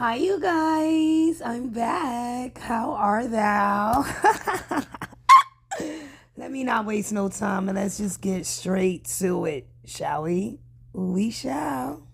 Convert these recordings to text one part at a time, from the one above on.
Hi, you guys. I'm back. How are thou? Let me not waste no time and let's just get straight to it, shall we? We shall.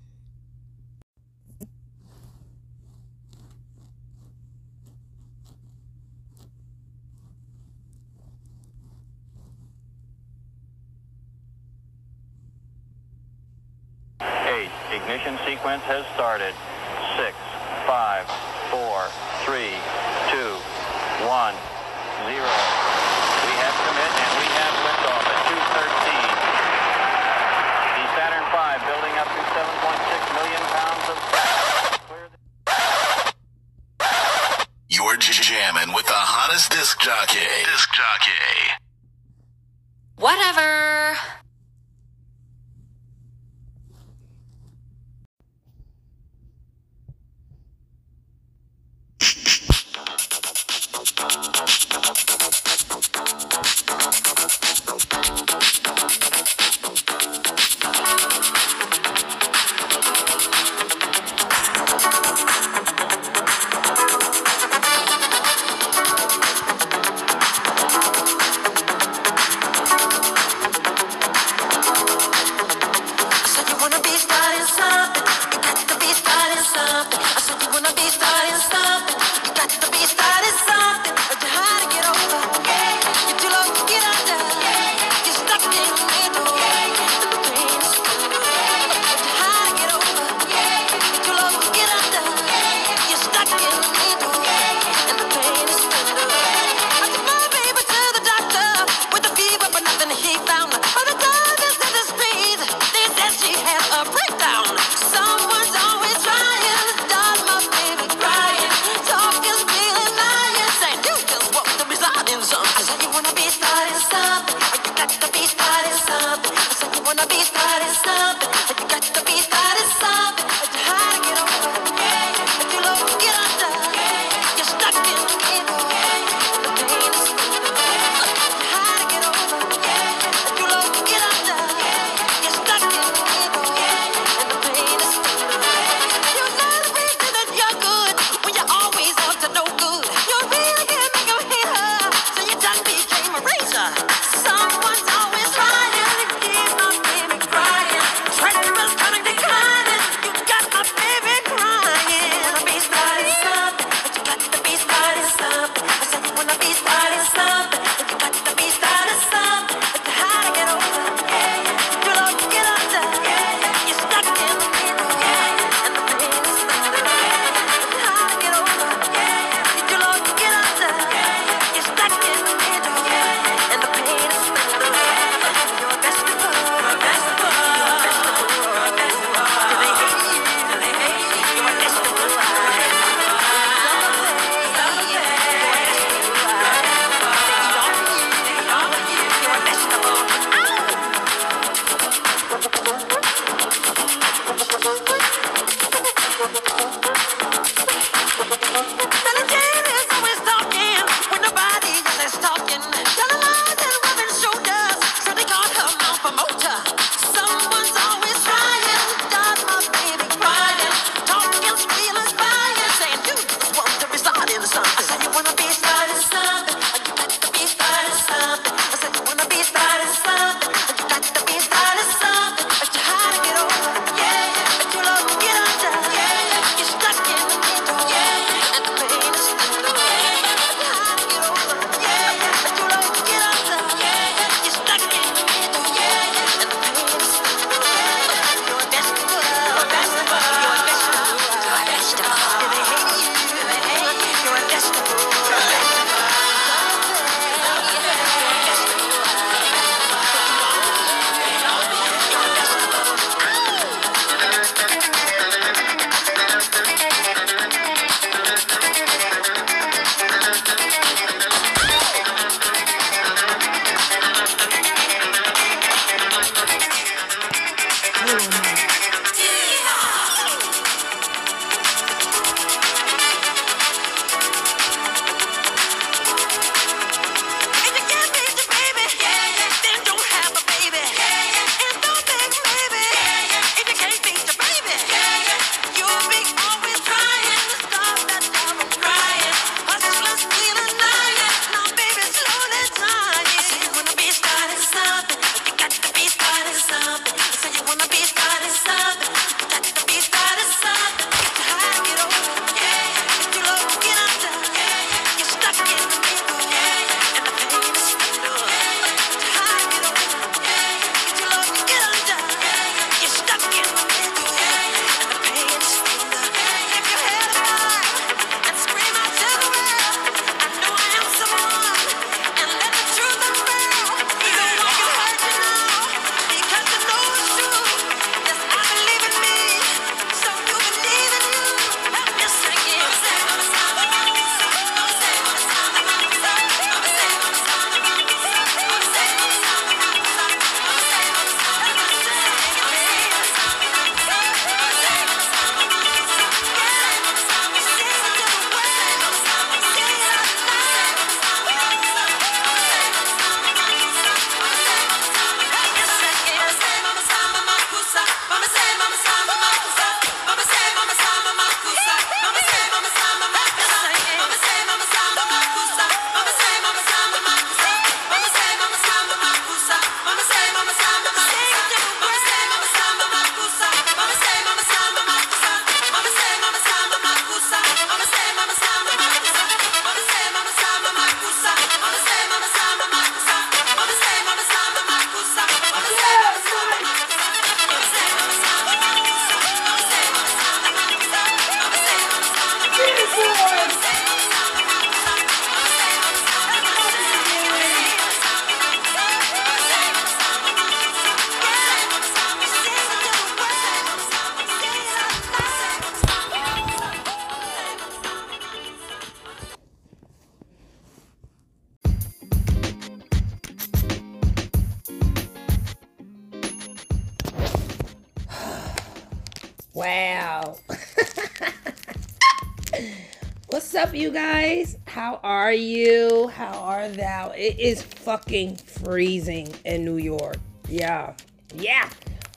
It is fucking freezing in New York. Yeah. Yeah.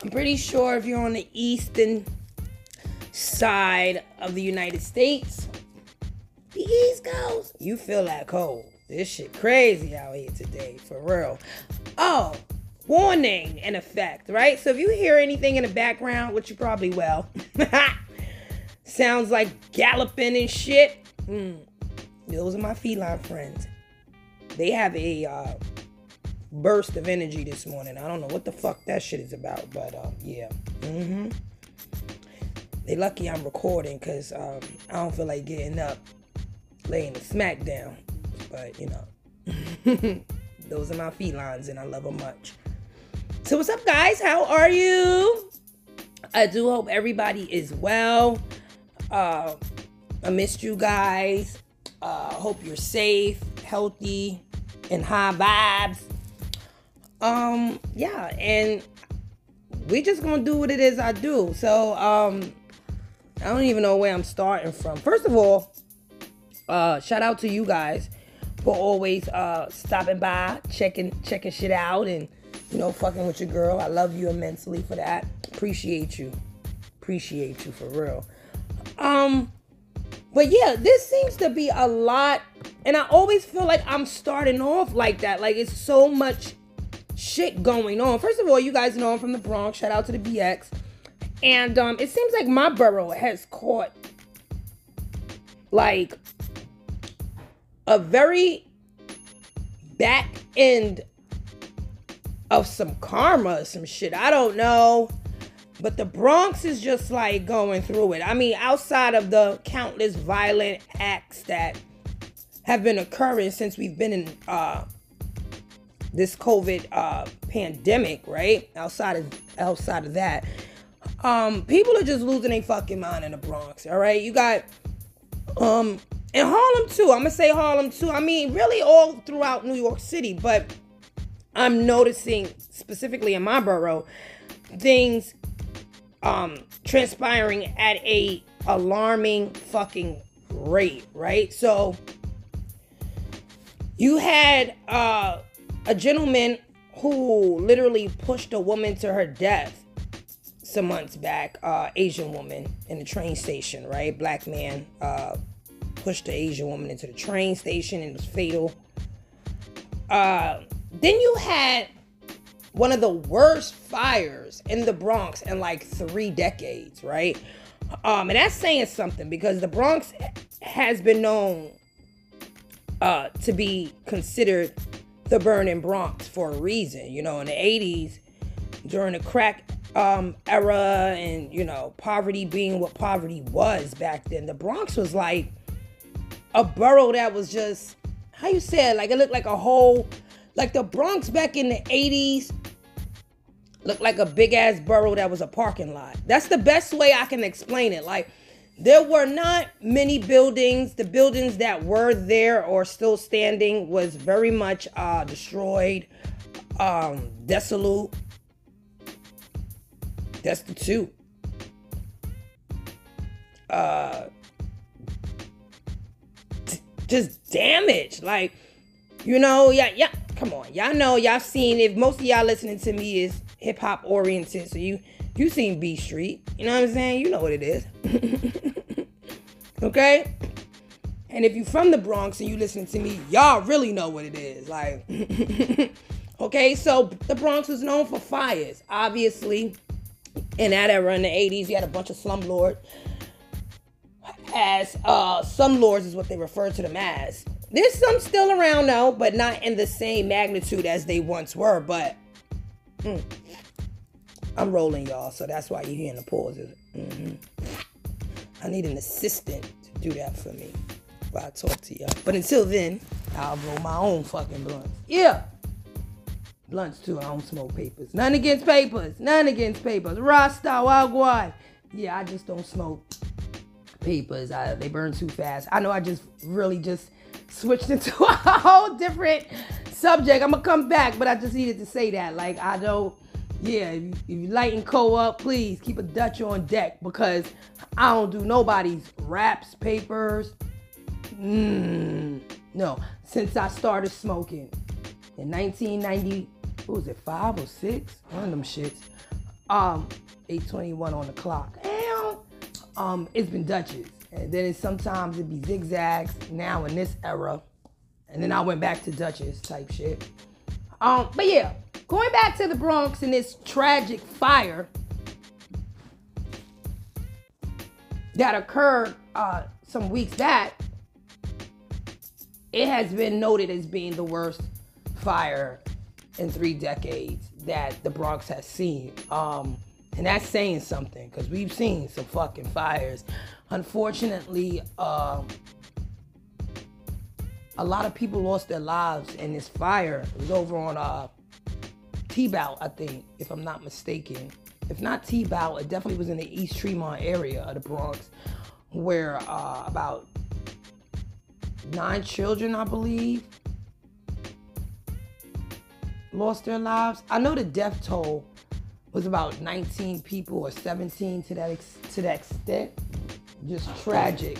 I'm pretty sure if you're on the eastern side of the United States, the East Coast, you feel that cold. This shit crazy out here today, for real. Oh, warning in effect, right? So if you hear anything in the background, which you probably will, sounds like galloping and shit. Mm, those are my feline friends. They have a uh, burst of energy this morning. I don't know what the fuck that shit is about, but uh, yeah. Mm-hmm. They lucky I'm recording because um, I don't feel like getting up, laying the smack down. But you know, those are my felines, and I love them much. So what's up, guys? How are you? I do hope everybody is well. Uh, I missed you guys. Uh, hope you're safe, healthy, and high vibes. Um, yeah, and we just gonna do what it is I do. So, um, I don't even know where I'm starting from. First of all, uh, shout out to you guys for always uh stopping by, checking checking shit out, and you know fucking with your girl. I love you immensely for that. Appreciate you, appreciate you for real. Um, but yeah, this seems to be a lot, and I always feel like I'm starting off like that. Like it's so much shit going on. First of all, you guys know I'm from the Bronx. Shout out to the BX. And um, it seems like my borough has caught like a very back end of some karma, some shit. I don't know. But the Bronx is just like going through it. I mean, outside of the countless violent acts that have been occurring since we've been in uh, this COVID uh, pandemic, right? Outside of outside of that, um, people are just losing their fucking mind in the Bronx. All right, you got um in Harlem too. I'm gonna say Harlem too. I mean, really all throughout New York City, but I'm noticing specifically in my borough things um transpiring at a alarming fucking rate, right? So you had uh a gentleman who literally pushed a woman to her death some months back, uh, Asian woman in the train station, right? Black man uh, pushed the Asian woman into the train station and it was fatal. Uh, then you had one of the worst fires in the Bronx in like three decades, right? Um, and that's saying something because the Bronx has been known uh, to be considered the burning Bronx for a reason. You know, in the 80s, during the crack um, era and, you know, poverty being what poverty was back then, the Bronx was like a borough that was just, how you say it? Like it looked like a whole, like the Bronx back in the 80s looked like a big ass borough that was a parking lot. That's the best way I can explain it. Like, there were not many buildings. The buildings that were there or still standing was very much uh, destroyed, um, desolate, destitute, uh, just damaged. Like, you know, yeah, yeah. Come on, y'all know, y'all seen. If most of y'all listening to me is hip hop oriented, so you you seen Beat Street. You know what I'm saying? You know what it is. okay? And if you from the Bronx and you listen to me, y'all really know what it is. Like, okay, so the Bronx was known for fires, obviously. In that era in the 80s, you had a bunch of slumlords. As uh slumlords is what they refer to them as. There's some still around though, but not in the same magnitude as they once were. But mm, I'm rolling, y'all, so that's why you're hearing the pauses. hmm I need an assistant to do that for me while I talk to y'all. But until then, I'll roll my own fucking blunts. Yeah. Blunts too. I don't smoke papers. None against papers. None against papers. Rasta wagwan. Yeah, I just don't smoke papers. I, they burn too fast. I know I just really just switched into a whole different subject. I'm gonna come back, but I just needed to say that. Like I don't yeah, if you, lighten co up, please keep a Dutch on deck because I don't do nobody's wraps, papers. Mm, no, since I started smoking in 1990, what was it, five or six? One of them shits. Um, 821 on the clock. Um, it's been Dutches. And then it's sometimes it'd be zigzags now in this era. And then I went back to Dutches type shit. Um, but yeah, going back to the Bronx and this tragic fire that occurred uh, some weeks back, it has been noted as being the worst fire in three decades that the Bronx has seen. Um, and that's saying something because we've seen some fucking fires. Unfortunately, um, a lot of people lost their lives in this fire. It was over on uh, Tiebout, I think, if I'm not mistaken. If not Tiebout, it definitely was in the East Tremont area of the Bronx, where uh, about nine children, I believe, lost their lives. I know the death toll was about 19 people or 17 to that ex- to that extent. Just tragic,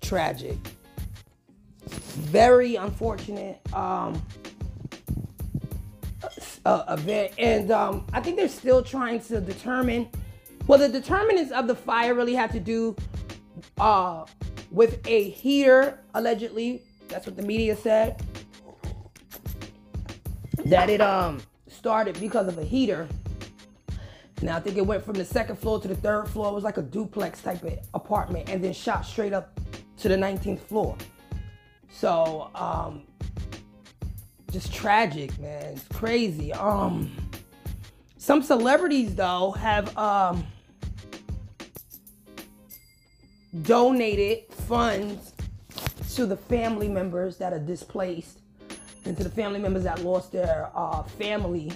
tragic. Very unfortunate um, uh, event, and um, I think they're still trying to determine. Well, the determinants of the fire really have to do uh, with a heater, allegedly. That's what the media said. That it um started because of a heater. Now I think it went from the second floor to the third floor. It was like a duplex type of apartment, and then shot straight up to the 19th floor. So um, just tragic, man. It's crazy. Um, some celebrities though have um donated funds to the family members that are displaced and to the family members that lost their uh, family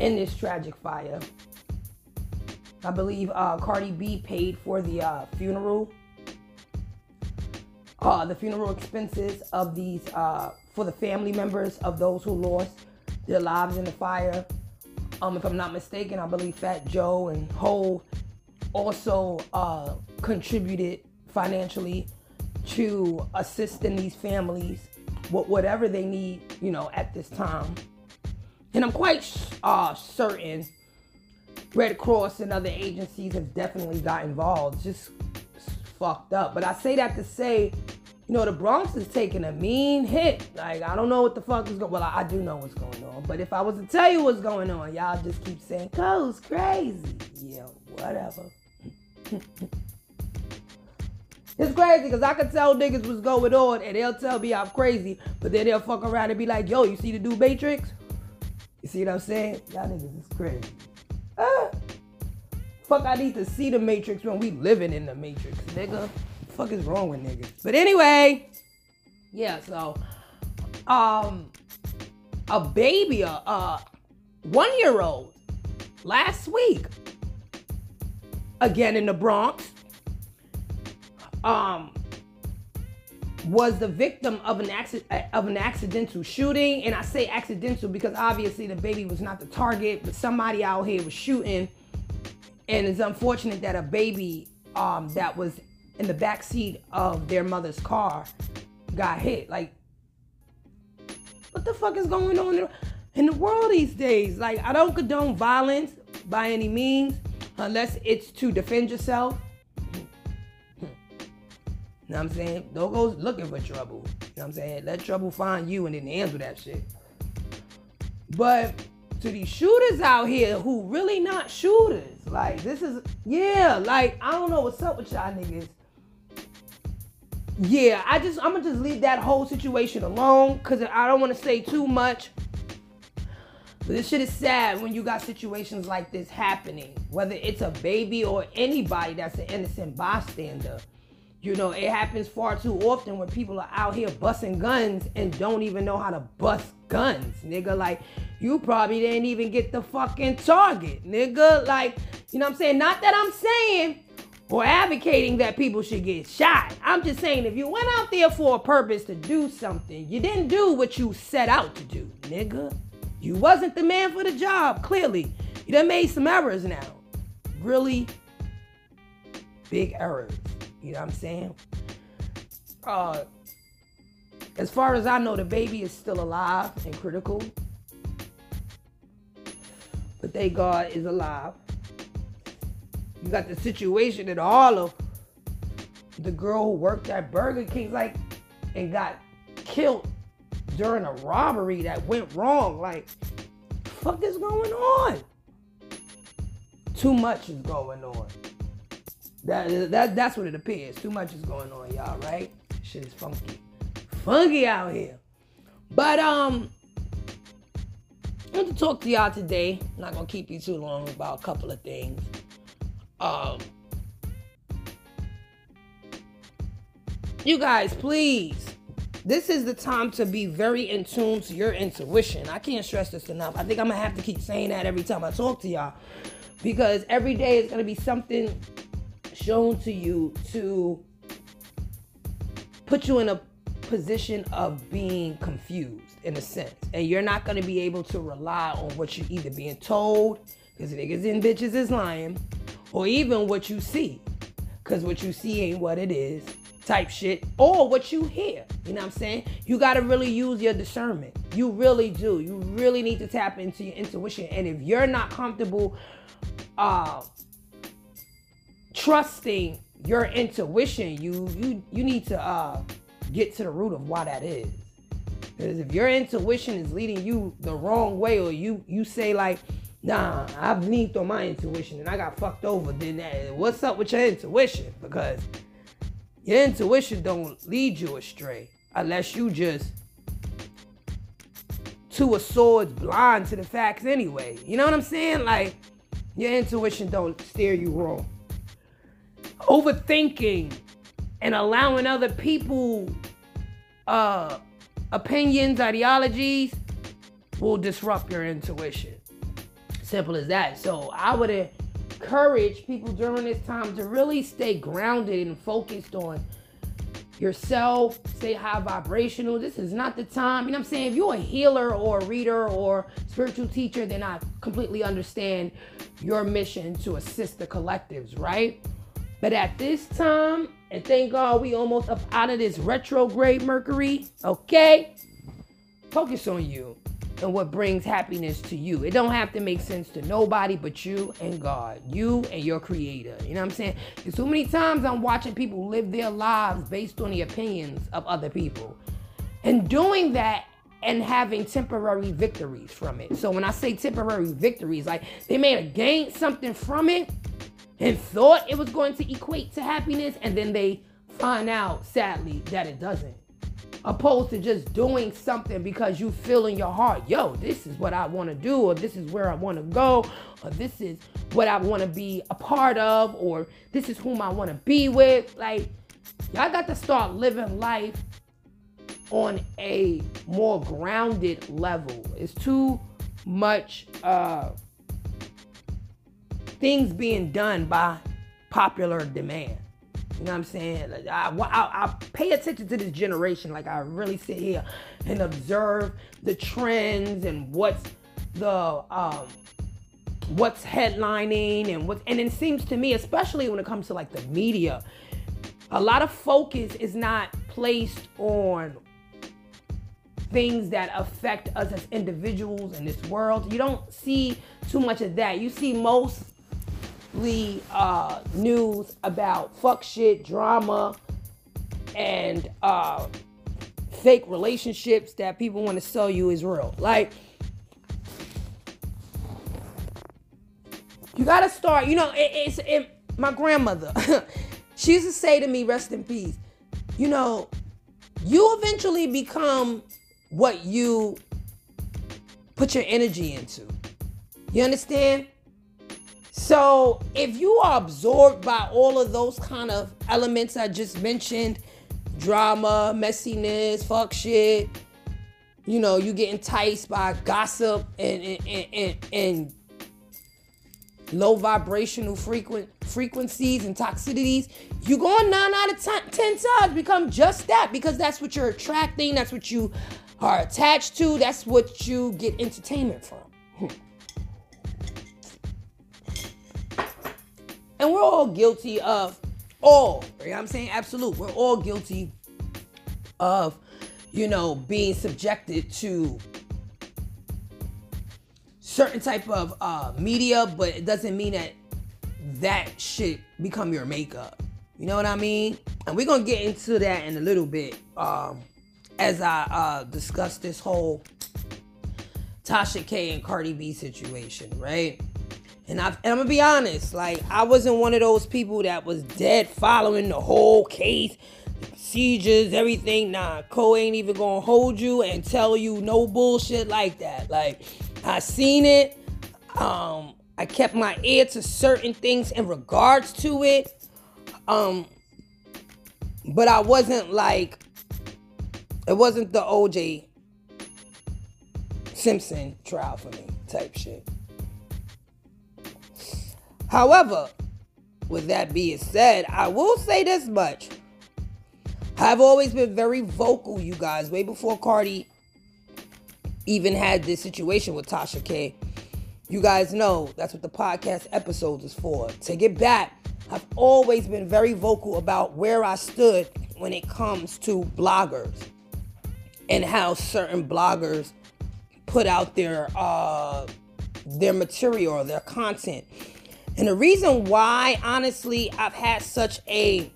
in this tragic fire. I believe uh, Cardi B paid for the uh, funeral, uh, the funeral expenses of these uh, for the family members of those who lost their lives in the fire. Um, if I'm not mistaken, I believe Fat Joe and Ho also uh, contributed financially to assisting these families with whatever they need, you know, at this time. And I'm quite uh, certain Red Cross and other agencies have definitely got involved. Just fucked up. But I say that to say, you know, the Bronx is taking a mean hit. Like, I don't know what the fuck is going Well, I, I do know what's going on. But if I was to tell you what's going on, y'all just keep saying, Co's crazy. Yeah, whatever. It's crazy because I can tell niggas what's going on and they'll tell me I'm crazy, but then they'll fuck around and be like, yo, you see the new Matrix? You see what I'm saying? Y'all niggas is crazy. Ah. Fuck, I need to see the Matrix when we living in the Matrix, nigga. Fuck is wrong with niggas? But anyway, yeah, so, um, a baby, a, a one year old, last week, again in the Bronx, um, was the victim of an accident of an accidental shooting, and I say accidental because obviously the baby was not the target, but somebody out here was shooting, and it's unfortunate that a baby um, that was in the back seat of their mother's car got hit. Like, what the fuck is going on in- the world these days? Like, I don't condone violence by any means, unless it's to defend yourself. You know what I'm saying? Don't go looking for trouble. You know what I'm saying? Let trouble find you and then handle that shit. But to these shooters out here who really not shooters, like this is yeah, like I don't know what's up with y'all niggas. Yeah, I just I'm gonna just leave that whole situation alone because I don't want to say too much. But this shit is sad when you got situations like this happening, whether it's a baby or anybody that's an innocent bystander. You know, it happens far too often when people are out here busting guns and don't even know how to bust guns, nigga. Like, you probably didn't even get the fucking target, nigga. Like, you know what I'm saying? Not that I'm saying or advocating that people should get shot. I'm just saying if you went out there for a purpose to do something, you didn't do what you set out to do, nigga. You wasn't the man for the job, clearly. You done made some errors now. Really big errors. You know what I'm saying? Uh, as far as I know, the baby is still alive and critical. But thank God is alive. You got the situation in Harlem. The girl who worked at Burger King, like, and got killed during a robbery that went wrong. Like, fuck is going on? Too much is going on. That, that that's what it appears. Too much is going on, y'all, right? Shit is funky. Funky out here. But um I want to talk to y'all today. I'm not gonna keep you too long about a couple of things. Um you guys, please. This is the time to be very in tune to your intuition. I can't stress this enough. I think I'm gonna have to keep saying that every time I talk to y'all. Because every day is gonna be something shown to you to put you in a position of being confused in a sense. And you're not going to be able to rely on what you're either being told, because niggas and bitches is lying, or even what you see, because what you see ain't what it is, type shit, or what you hear. You know what I'm saying? You got to really use your discernment. You really do. You really need to tap into your intuition. And if you're not comfortable, uh, trusting your intuition, you you you need to uh get to the root of why that is. Because if your intuition is leading you the wrong way, or you you say like, nah, I've leaned on my intuition and I got fucked over, then that, what's up with your intuition? Because your intuition don't lead you astray unless you just two of swords blind to the facts anyway. You know what I'm saying? Like your intuition don't steer you wrong overthinking and allowing other people uh opinions ideologies will disrupt your intuition. Simple as that. So i would encourage people during this time to really stay grounded and focused on yourself. Stay high vibrational. This is not the time you know what i'm saying? If you're a healer or a reader or spiritual teacher then i completely understand your mission to assist the collectives right? But at this time, and thank God we almost up out of this retrograde Mercury, okay? Focus on you and what brings happiness to you. It don't have to make sense to nobody but you and God, you and your creator. You know what I'm saying? Because so many times I'm watching people live their lives based on the opinions of other people. And doing that and having temporary victories from it. So when I say temporary victories, like they may have gained something from it, and thought it was going to equate to happiness, and then they find out, sadly, that it doesn't. Opposed to just doing something because you feel in your heart, yo, this is what I want to do, or this is where I want to go, or this is what I want to be a part of, or this is whom I want to be with. Like, y'all got to start living life on a more grounded level. It's too much uh things being done by popular demand. You know what I'm saying? Like, I, I, I, pay attention to this generation. Like I really sit here and observe the trends and what's the um, what's headlining and what. And it seems to me, especially when it comes to like the media, a lot of focus is not placed on things that affect us as individuals in this world. You don't see too much of that. You see most uh, news about fuck shit, drama, and uh, fake relationships that people want to sell you is real. Like, you gotta start. You know, it, it's it, my grandmother. she used to say to me, "Rest in peace." You know, you eventually become what you put your energy into. You understand? So if you are absorbed by all of those kind of elements I just mentioned, drama, messiness, fuck shit, you know, you get enticed by gossip and and, and, and low vibrational frequent frequencies and toxicities, you go on nine out of ten, 10 times become just that because that's what you're attracting, that's what you are attached to, that's what you get entertainment from. And we're all guilty of all. I'm saying? Absolute. We're all guilty of, you know, being subjected to certain type of uh, media, but it doesn't mean that that should become your makeup. You know what I mean? And we're gonna get into that in a little bit um, as I uh, discuss this whole Tasha K and Cardi B situation, right? And, i and I'm gonna be honest, like I wasn't one of those people that was dead following the whole case, procedures, everything. Nah, Co ain't even gonna hold you and tell you no bullshit like that. Like I seen it. Um, I kept my ear to certain things in regards to it. Um, but I wasn't like it wasn't the OJ Simpson trial for me type shit. However, with that being said, I will say this much. I've always been very vocal, you guys, way before Cardi even had this situation with Tasha K. You guys know that's what the podcast episodes is for. To get back, I've always been very vocal about where I stood when it comes to bloggers and how certain bloggers put out their uh, their material or their content and the reason why, honestly, I've had such a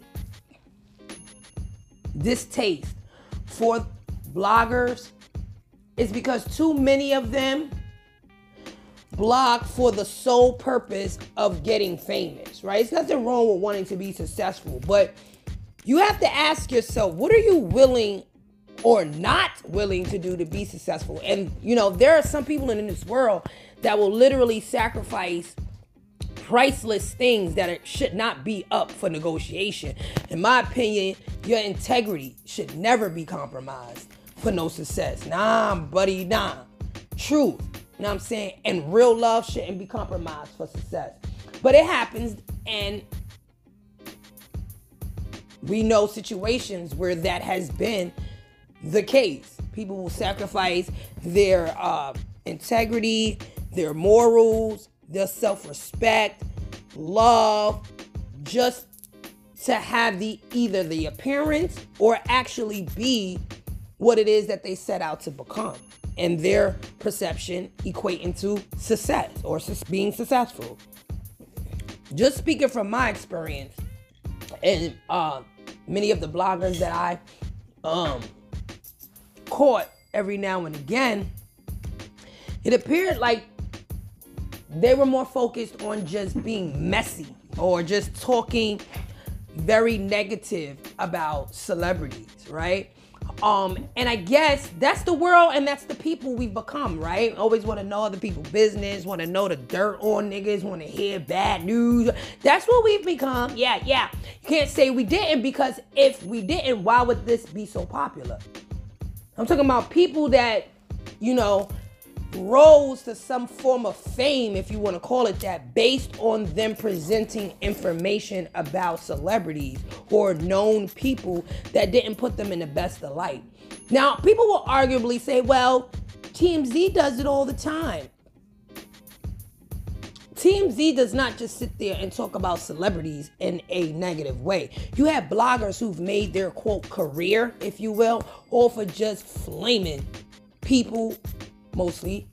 distaste for bloggers is because too many of them blog for the sole purpose of getting famous, right? It's nothing wrong with wanting to be successful, but you have to ask yourself, what are you willing or not willing to do to be successful? And you know, there are some people in this world that will literally sacrifice priceless things that should not be up for negotiation. In my opinion, your integrity should never be compromised for no success. Nah, buddy, nah. Truth. You know what I'm saying? And real love shouldn't be compromised for success. But it happens, and we know situations where that has been the case. People will sacrifice their uh, integrity, their morals, their self respect, love, just to have the either the appearance or actually be what it is that they set out to become and their perception equating to success or being successful. Just speaking from my experience and uh, many of the bloggers that I um, caught every now and again, it appeared like they were more focused on just being messy or just talking very negative about celebrities, right? Um, and I guess that's the world and that's the people we've become, right? Always want to know other people's business, want to know the dirt on niggas, want to hear bad news. That's what we've become. Yeah, yeah. You can't say we didn't because if we didn't, why would this be so popular? I'm talking about people that, you know, rose to some form of fame, if you want to call it that, based on them presenting information about celebrities or known people that didn't put them in the best of light. Now, people will arguably say, well, TMZ does it all the time. TMZ does not just sit there and talk about celebrities in a negative way. You have bloggers who've made their quote career, if you will, off of just flaming people mostly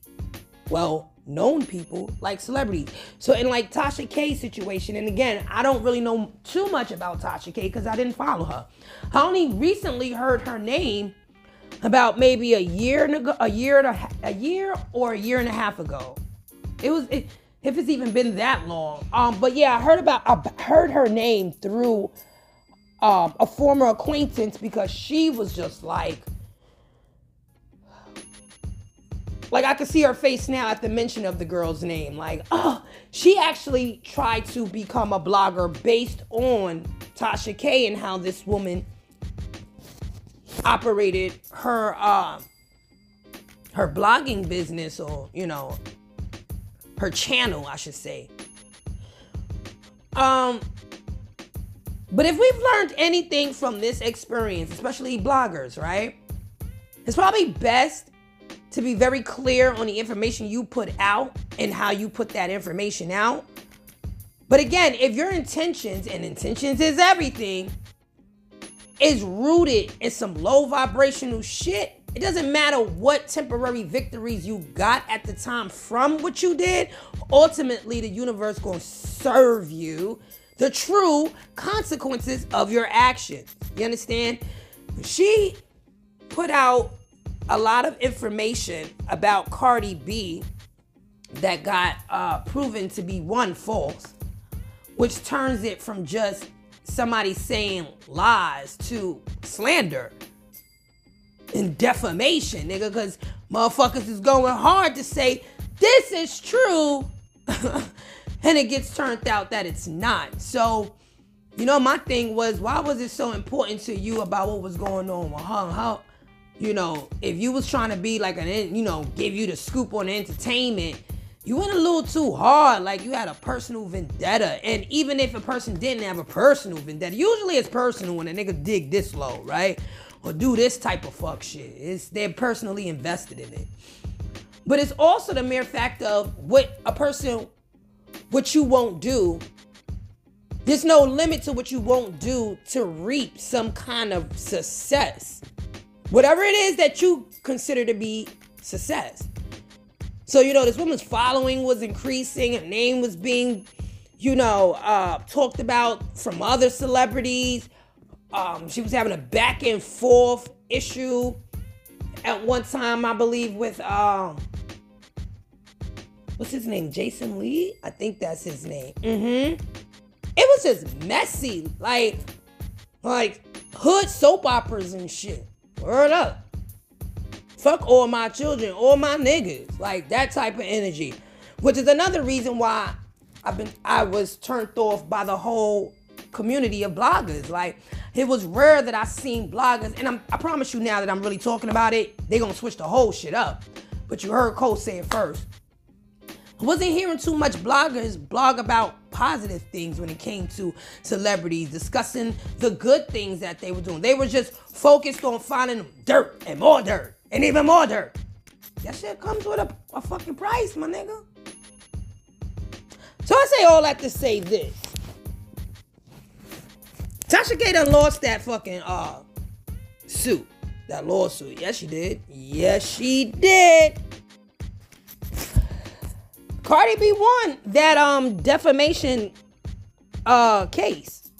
well known people like celebrities. So in like Tasha K's situation, and again, I don't really know too much about Tasha K because I didn't follow her. I only recently heard her name about maybe a year ago, a year a, a year or a year and a half ago. It was it, if it's even been that long. Um, but yeah, I heard about I heard her name through um, a former acquaintance because she was just like Like I could see her face now at the mention of the girl's name. Like, oh, she actually tried to become a blogger based on Tasha K and how this woman operated her uh, her blogging business or you know her channel, I should say. Um, but if we've learned anything from this experience, especially bloggers, right? It's probably best to be very clear on the information you put out and how you put that information out But again, if your intentions, and intentions is everything, is rooted in some low vibrational shit, it doesn't matter what temporary victories you got at the time from what you did. Ultimately, the universe gonna serve you the true consequences of your actions. You understand? She put out a lot of information about Cardi B that got uh, proven to be one false, which turns it from just somebody saying lies to slander and defamation, nigga, because motherfuckers is going hard to say this is true, and it gets turned out that it's not. So, you know, my thing was, why was it so important to you about what was going on with her? How, you know, if you was trying to be like an, you know, give you the scoop on entertainment, you went a little too hard. Like you had a personal vendetta. And even if a person didn't have a personal vendetta, usually it's personal when a nigga dig this low, right? Or do this type of fuck shit. It's they're personally invested in it. But it's also the mere fact of what a person, what you won't do. There's no limit to what you won't do to reap some kind of success. Whatever it is that you consider to be success. So, you know, this woman's following was increasing, her name was being, you know, uh, talked about from other celebrities. Um, she was having a back and forth issue at one time, I believe, with um, what's his name? Jason Lee? I think that's his name. Mm-hmm. It was just messy, like, like hood soap operas and shit. Word up. Fuck all my children, all my niggas. Like that type of energy. Which is another reason why I've been I was turned off by the whole community of bloggers. Like it was rare that I seen bloggers, and I'm, I promise you now that I'm really talking about it, they gonna switch the whole shit up. But you heard Cole say it first. Wasn't hearing too much bloggers blog about positive things when it came to celebrities, discussing the good things that they were doing. They were just focused on finding dirt and more dirt and even more dirt. That shit comes with a, a fucking price, my nigga. So I say all that to say this. Tasha K done lost that fucking uh suit. That lawsuit. Yes, she did. Yes, she did. Cardi B won that um defamation uh case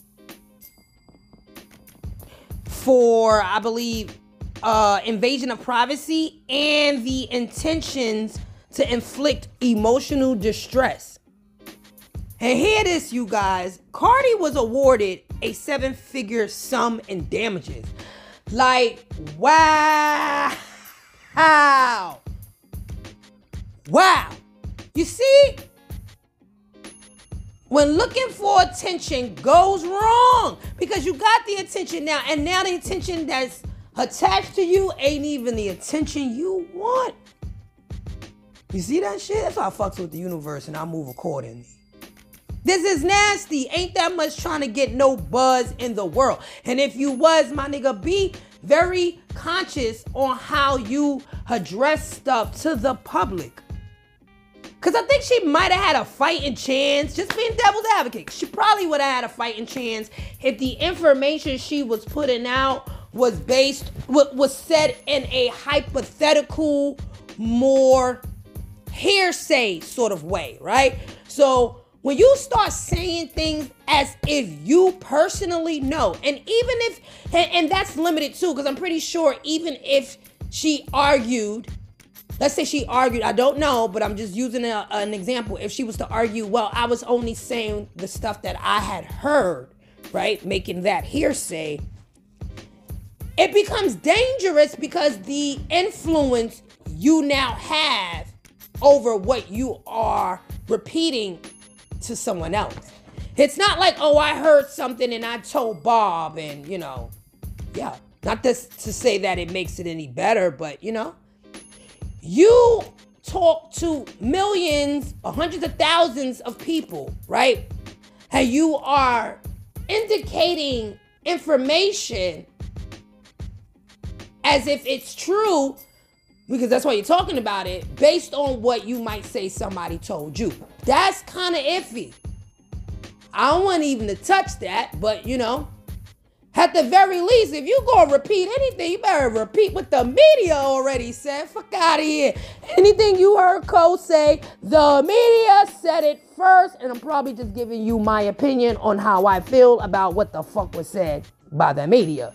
for I believe uh invasion of privacy and the intentions to inflict emotional distress. And hear this, you guys. Cardi was awarded a seven-figure sum in damages. Like, wow. Wow. You see? When looking for attention goes wrong because you got the attention now, and now the attention that's attached to you ain't even the attention you want. You see that shit? That's why I fucks with the universe and I move accordingly. This is nasty. Ain't that much trying to get no buzz in the world. And if you was, my nigga, be very conscious on how you address stuff to the public. Cause I think she might have had a fighting chance, just being devil's advocate. She probably would have had a fighting chance if the information she was putting out was based was said in a hypothetical, more hearsay sort of way, right? So when you start saying things as if you personally know, and even if, and, and that's limited too, because I'm pretty sure even if she argued let's say she argued. I don't know but i'm just using a, an example. If she was to argue well i was only saying the stuff that i had heard right? Making that hearsay. It becomes dangerous because the influence you now have over what you are repeating to someone else. It's not like oh i heard something and i told bob and you know yeah. Not this to say that it makes it any better but you know you talk to millions hundreds of thousands of people, right? And you are indicating information as if it's true, because that's why you're talking about it, based on what you might say somebody told you. That's kind of iffy. I don't want even to touch that, but you know, at the very least, if you gonna repeat anything, you better repeat what the media already said. Fuck out of here. Anything you heard Cole say, the media said it first, and I'm probably just giving you my opinion on how I feel about what the fuck was said by the media.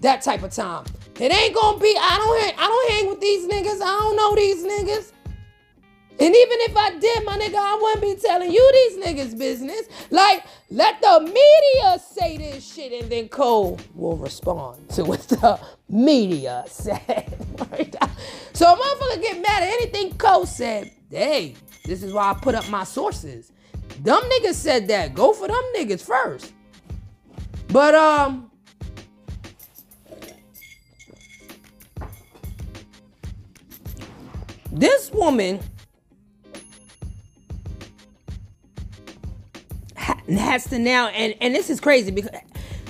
That type of time. It ain't gonna be. I don't. Hang, I don't hang with these niggas. I don't know these niggas. And even if I did, my nigga, I wouldn't be telling you these niggas' business. Like, let the media say this shit, and then Cole will respond to what the media said. so a motherfucker get mad at anything Cole said. Hey, this is why I put up my sources. Dumb niggas said that. Go for them niggas first. But um. This woman has to now, and, and this is crazy because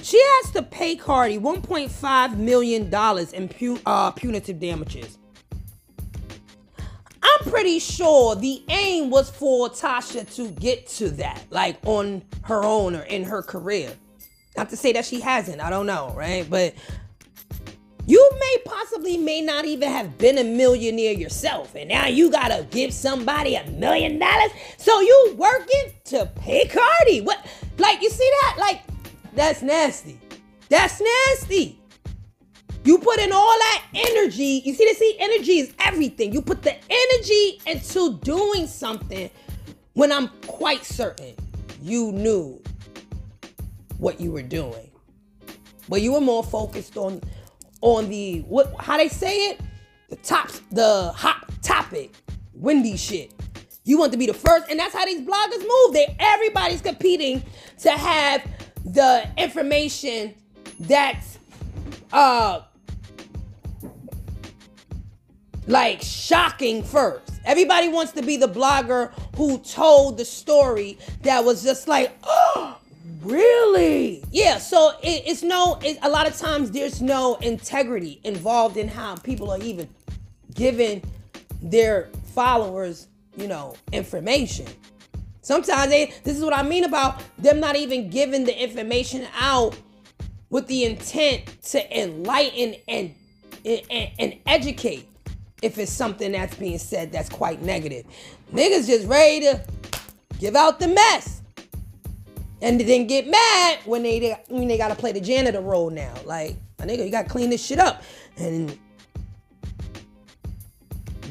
she has to pay Cardi $1.5 million in pu- uh, punitive damages. I'm pretty sure the aim was for Tasha to get to that, like on her own or in her career. Not to say that she hasn't, I don't know, right? But you may possibly may not even have been a millionaire yourself, and now you gotta give somebody a million dollars. So you working to pay Cardi? What? Like you see that? Like that's nasty. That's nasty. You put in all that energy. You see, the see, energy is everything. You put the energy into doing something when I'm quite certain you knew what you were doing, but you were more focused on on the what how they say it? The tops the hot topic. Windy shit. You want to be the first and that's how these bloggers move. They everybody's competing to have the information that's uh like shocking first. Everybody wants to be the blogger who told the story that was just like oh Really? Yeah. So it, it's no. It, a lot of times there's no integrity involved in how people are even giving their followers, you know, information. Sometimes they. This is what I mean about them not even giving the information out with the intent to enlighten and and, and educate. If it's something that's being said that's quite negative, niggas just ready to give out the mess and then get mad when they when they gotta play the janitor role now. Like, my nigga, you gotta clean this shit up. And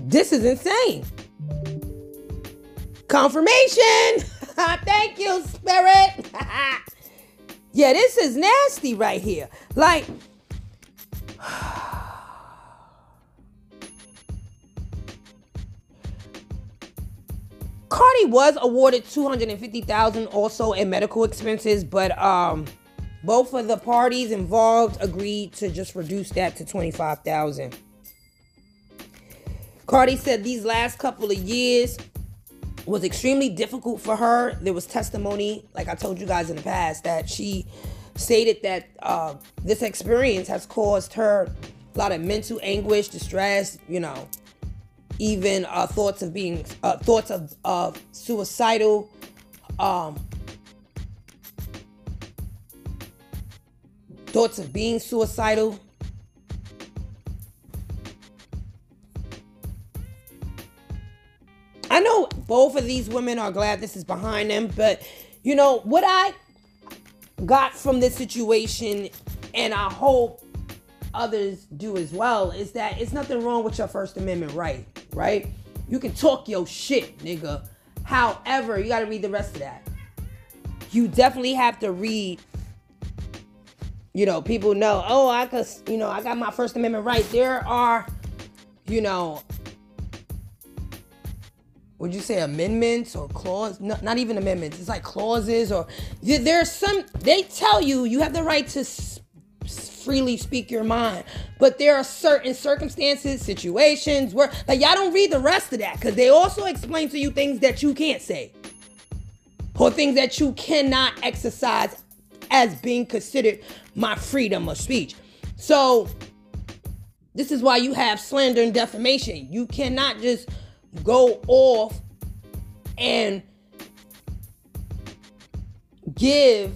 this is insane. Confirmation. Thank you, spirit. yeah, this is nasty right here. Like, Cardi was awarded 250,000 also in medical expenses, but um both of the parties involved agreed to just reduce that to 25,000. Cardi said these last couple of years was extremely difficult for her. There was testimony, like I told you guys in the past, that she stated that uh, this experience has caused her a lot of mental anguish, distress, you know, even uh, thoughts of being uh, thoughts of, of suicidal um, thoughts of being suicidal. I know both of these women are glad this is behind them but you know what i got from this situation and i hope others do as well is that it's nothing wrong with your first amendment right right? You can talk your shit, nigga. However, you got to read the rest of that. You definitely have to read. You know, people know, oh, I could, you know, I got my First Amendment right. There are, you know, would you say amendments or clause? No, not even amendments. It's like clauses or there's some. They tell you you have the right to freely speak your mind. But there are certain circumstances, situations where, like, y'all don't read the rest of that because they also explain to you things that you can't say or things that you cannot exercise as being considered my freedom of speech. So, this is why you have slander and defamation. You cannot just go off and give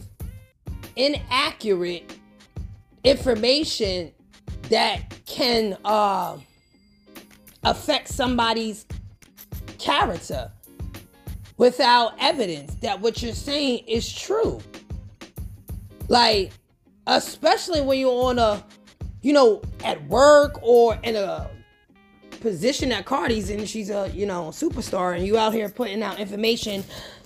inaccurate information that can uh, affect somebody's character without evidence that what you're saying is true. Like, especially when you're on a, you know, at work or in a position that Cardi's in, she's a, you know, superstar, and you out here putting out information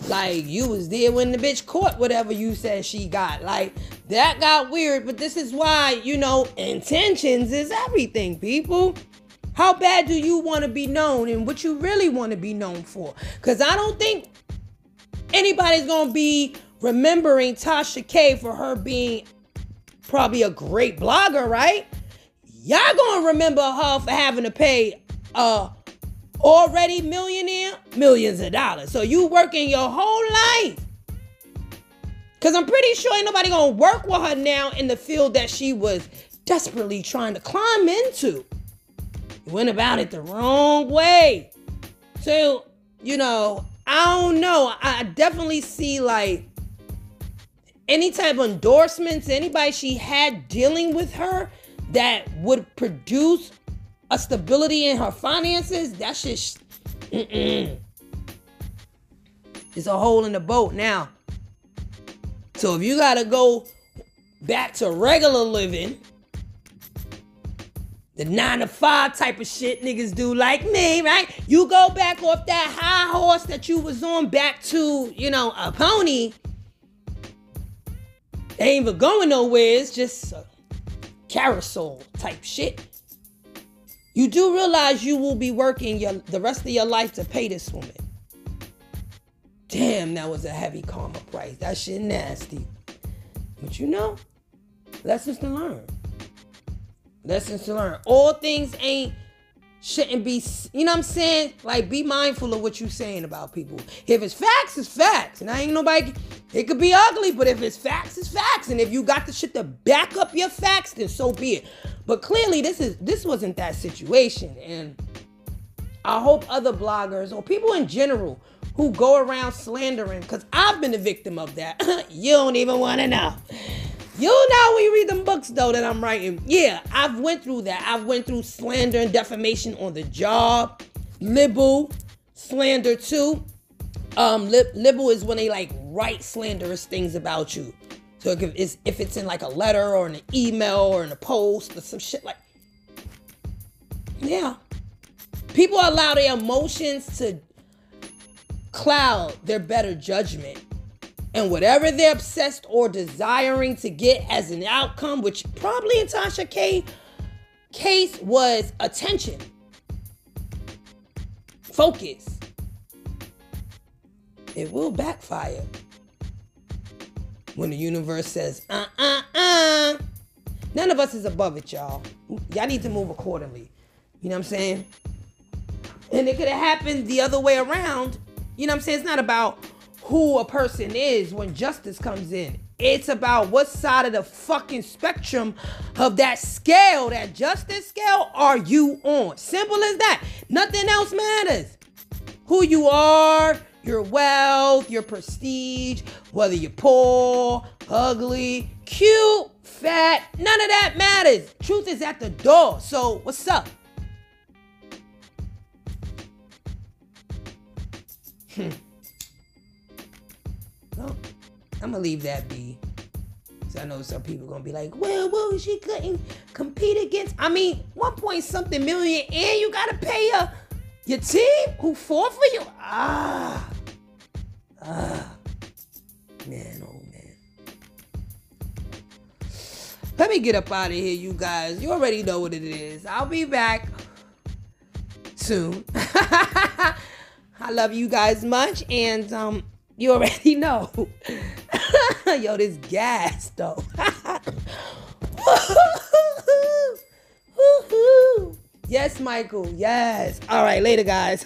like you was there when the bitch caught whatever you said she got. Like, that got weird, but this is why, you know, intentions is everything, people. How bad do you want to be known and what you really want to be known for? Because I don't think anybody's going to be remembering Tasha K for her being probably a great blogger, right? Y'all gonna remember her for having to pay uh already millionaire millions of dollars. So you working your whole life. Cause I'm pretty sure ain't nobody gonna work with her now in the field that she was desperately trying to climb into. You went about it the wrong way. So, you know, I don't know. I definitely see like any type of endorsements, anybody she had dealing with her that would produce a stability in her finances, that's just mm-mm. it's a hole in the boat now. So if you gotta go back to regular living, the nine to five type of shit niggas do like me, right? You go back off that high horse that you was on back to, you know, a pony. They ain't even going nowhere. It's just carousel type shit. You do realize you will be working your the rest of your life to pay this woman. Damn, that was a heavy karma price. That shit nasty. But you know, lessons to learn. Lessons to learn. All things ain't shouldn't be you know what I'm saying? Like be mindful of what you're saying about people. If it's facts, it's facts. And I ain't nobody it could be ugly, but if it's facts, it's facts. And if you got the shit to back up your facts, then so be it. But clearly this is this wasn't that situation. And I hope other bloggers or people in general who go around slandering, because I've been a victim of that. you don't even want to know. You know when you read them books though that I'm writing. Yeah, I've went through that. I've went through slander and defamation on the job. Libel, slander too. Um, lib- libel is when they like write slanderous things about you. So if it's, if it's in like a letter or an email or in a post or some shit like, yeah, people allow their emotions to cloud their better judgment. And whatever they're obsessed or desiring to get as an outcome, which probably in Tasha K case was attention, focus, it will backfire when the universe says, uh uh uh. None of us is above it, y'all. Y'all need to move accordingly. You know what I'm saying? And it could have happened the other way around. You know what I'm saying? It's not about who a person is when justice comes in. It's about what side of the fucking spectrum of that scale, that justice scale, are you on? Simple as that. Nothing else matters. Who you are, your wealth, your prestige, whether you're poor, ugly, cute, fat, none of that matters. Truth is at the door. So, what's up? Well, I'm gonna leave that be. So I know some people gonna be like, well, well, she couldn't compete against. I mean, one point something million, and you gotta pay your your team who fought for you. Ah, ah, man, oh man. Let me get up out of here, you guys. You already know what it is. I'll be back soon. I love you guys much, and um, you already know. Yo, this gas though. yes, Michael. Yes. All right, later, guys.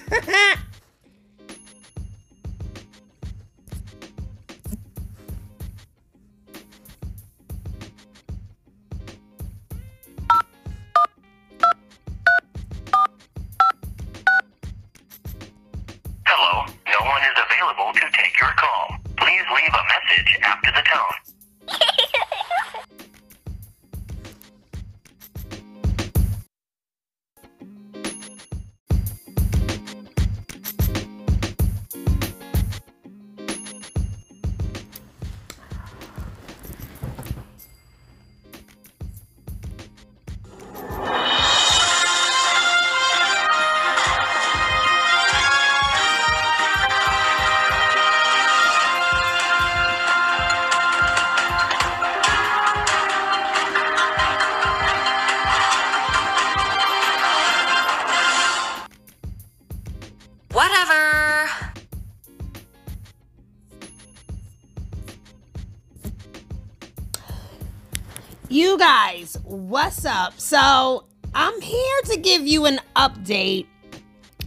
Up? So, I'm here to give you an update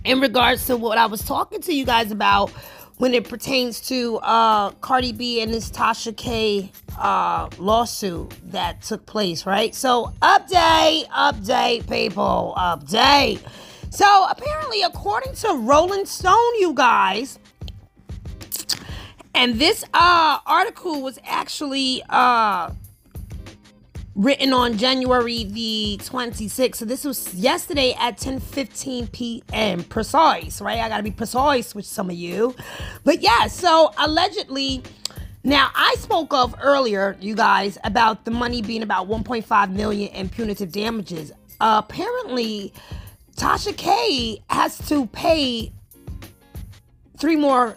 in regards to what I was talking to you guys about when it pertains to uh, Cardi B and this Tasha K uh, lawsuit that took place, right? So, update, update, people, update. So, apparently, according to Rolling Stone, you guys, and this uh, article was actually uh, written on January the 26th. So this was yesterday at 10:15 p.m. precise, right? I got to be precise with some of you. But yeah, so allegedly now I spoke of earlier, you guys, about the money being about 1.5 million in punitive damages. Apparently Tasha K has to pay three more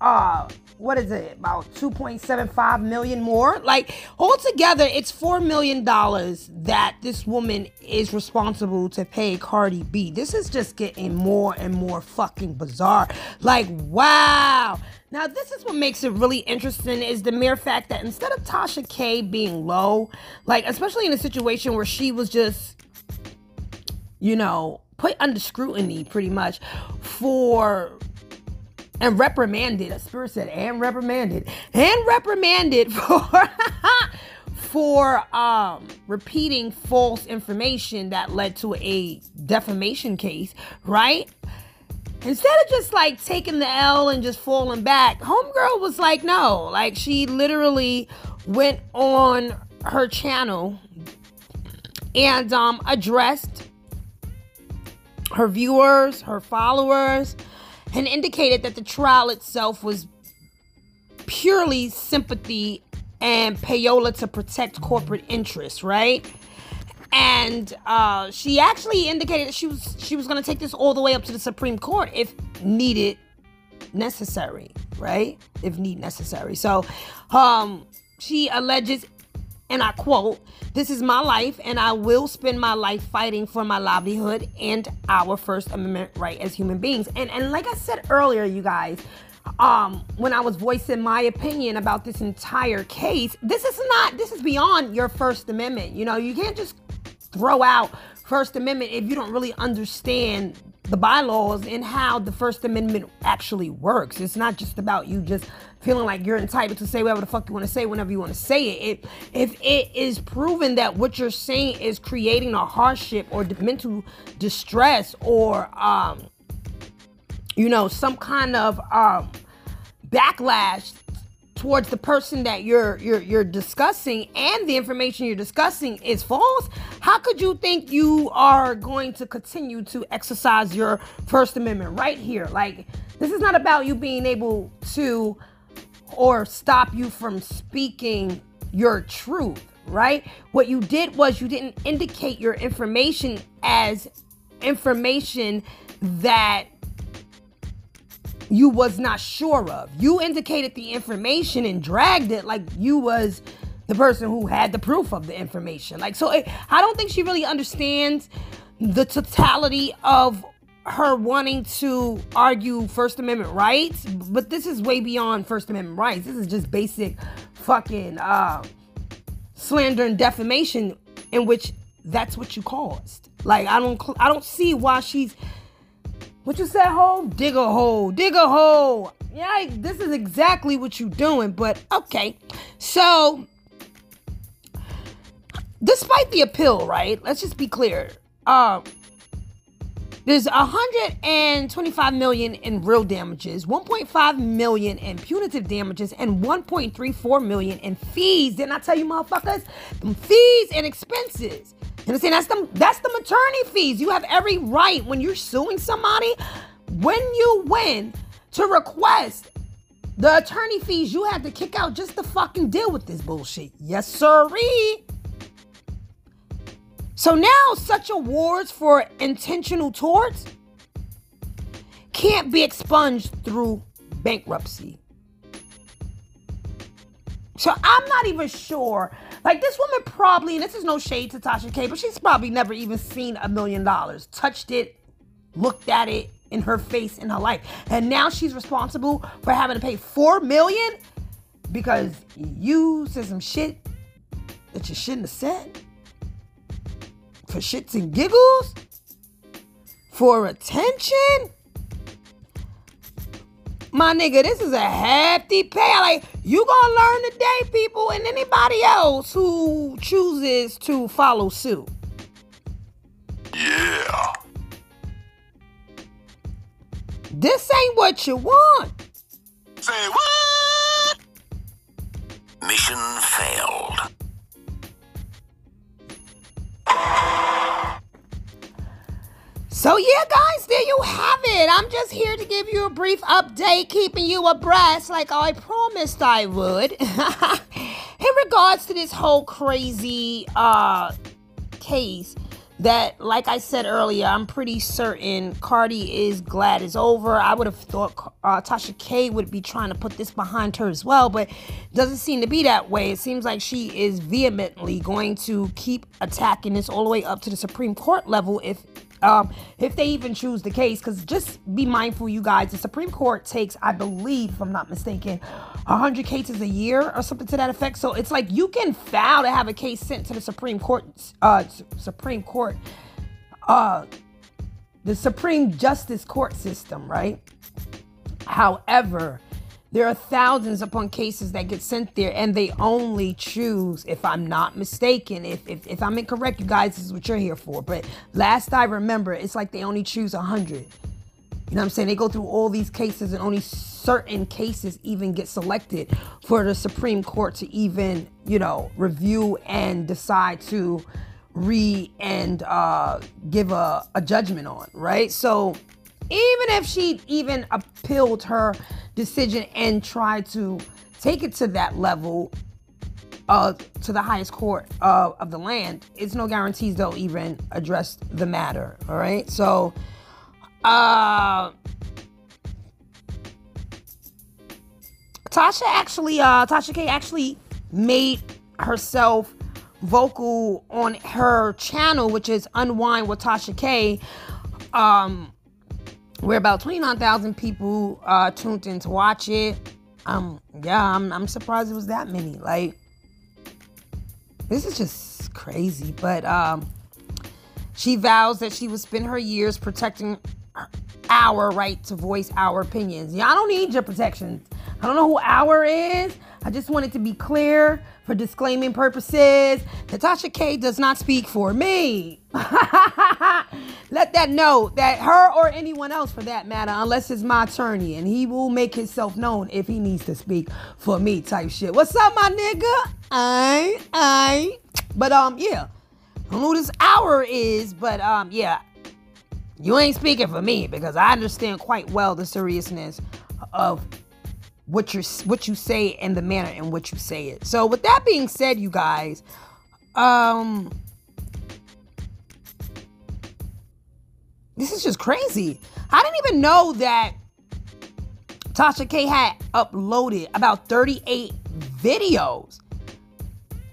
uh what is it about 2.75 million more? Like altogether it's four million dollars that this woman is responsible to pay cardi b. This is just getting more and more fucking bizarre. Like wow. Now this is what makes it really interesting is the mere fact that instead of tasha k being low like especially in a situation where she was just you know put under scrutiny pretty much for and reprimanded. A spirit said, and reprimanded, and reprimanded for for um, repeating false information that led to a defamation case, right? Instead of just like taking the L and just falling back, Homegirl was like, no, like she literally went on her channel and um, addressed her viewers, her followers, and indicated that the trial itself was purely sympathy and payola to protect corporate interests, right? And uh, she actually indicated that she was she was going to take this all the way up to the Supreme Court if needed, necessary, right? If need necessary. So, um, she alleges and I quote, This is my life, and I will spend my life fighting for my livelihood and our First Amendment right as human beings. And and like I said earlier, you guys, um, when I was voicing my opinion about this entire case, this is not this is beyond your First Amendment. You know, you can't just throw out First Amendment if you don't really understand the bylaws and how the First Amendment actually works. It's not just about you just feeling like you're entitled to say whatever the fuck you want to say whenever you want to say it. it. If it is proven that what you're saying is creating a hardship or mental distress or um, you know, some kind of um, backlash towards the person that you're you're you're discussing and the information you're discussing is false, how could you think you are going to continue to exercise your First Amendment right here? Like this is not about you being able to or stop you from speaking your truth, right? What you did was you didn't indicate your information as information that you was not sure of. You indicated the information and dragged it like you was the person who had the proof of the information. Like so it, I don't think she really understands the totality of her wanting to argue First Amendment rights, but this is way beyond First Amendment rights. This is just basic fucking uh, slander and defamation in which that's what you caused. Like I don't I don't see why she's what you said, hole? Dig a hole. Dig a hole. Yeah, this is exactly what you're doing, but okay. So, despite the appeal, right? Let's just be clear. Um, there's 125 million in real damages, 1.5 million in punitive damages, and 1.34 million in fees. Didn't I tell you, motherfuckers? Them fees and expenses. You understand? That's the that's the maternity fees. You have every right when you're suing somebody, when you win, to request the attorney fees you have to kick out just to fucking deal with this bullshit. Yes, sirree. So now such awards for intentional torts can't be expunged through bankruptcy. So I'm not even sure like this woman probably, and this is no shade to Tasha K, but she's probably never even seen a million dollars, touched it, looked at it in her face in her life. And now she's responsible for having to pay four million because you said some shit that you shouldn't have said. for shits and giggles? For attention? My nigga, this is a hefty pay. Like, you gonna learn today, people, and anybody else who chooses to follow suit. Yeah. This ain't what you want. Say what? Mission failed. So, yeah, guys, there you have it. I'm just here to give you a brief update, keeping you abreast like I promised I would. In regards to this whole crazy uh, case, that, like I said earlier, I'm pretty certain Cardi is glad it's over. I would have thought uh, Tasha K would be trying to put this behind her as well, but doesn't seem to be that way. It seems like she is vehemently going to keep attacking this all the way up to the Supreme Court level if um, if they even choose the case. Because just be mindful, you guys, the Supreme Court takes, I believe, if I'm not mistaken, 100 cases a year or something to that effect. So it's like you can file to have a case sent to the Supreme Court, uh, Supreme Court, uh, the Supreme Justice Court system, right? However, there are thousands upon cases that get sent there, and they only choose, if I'm not mistaken, if, if, if I'm incorrect, you guys, this is what you're here for. But last I remember, it's like they only choose 100. You know what I'm saying? They go through all these cases, and only certain cases even get selected for the Supreme Court to even, you know, review and decide to re and uh, give a, a judgment on, right? So even if she even appealed her decision and tried to take it to that level uh, to the highest court uh, of the land, it's no guarantees they'll even address the matter. All right, so uh, Tasha actually, uh, Tasha K actually made herself vocal on her channel, which is Unwine with Tasha K. Um, where about 29,000 people uh, tuned in to watch it. Um, yeah, I'm, I'm surprised it was that many. Like, this is just crazy. But um, she vows that she will spend her years protecting our right to voice our opinions. Y'all don't need your protection. I don't know who our is. I just wanted to be clear for disclaiming purposes. Natasha K does not speak for me. Let that know that her or anyone else for that matter, unless it's my attorney, and he will make himself known if he needs to speak for me type shit. What's up, my nigga? I, I. But um, yeah. I don't know who this hour is, but um, yeah. You ain't speaking for me because I understand quite well the seriousness of what you what you say and the manner in which you say it. So with that being said, you guys, um this is just crazy. I didn't even know that Tasha K had uploaded about 38 videos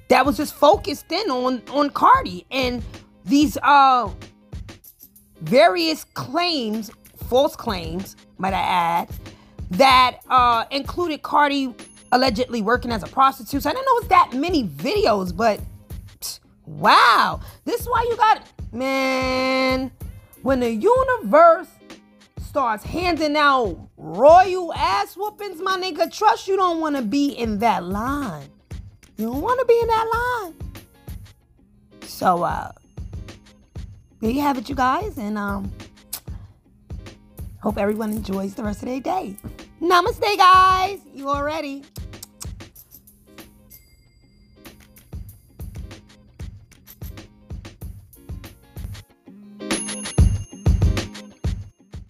that was just focused in on on Cardi and these uh various claims, false claims, might I add, that uh, included Cardi allegedly working as a prostitute. So I didn't know was that many videos, but psh, wow, this is why you got man. When the universe starts handing out royal ass whoopings, my nigga, trust you don't want to be in that line. You don't want to be in that line. So uh there you have it, you guys, and um hope everyone enjoys the rest of their day. Namaste, guys. You already.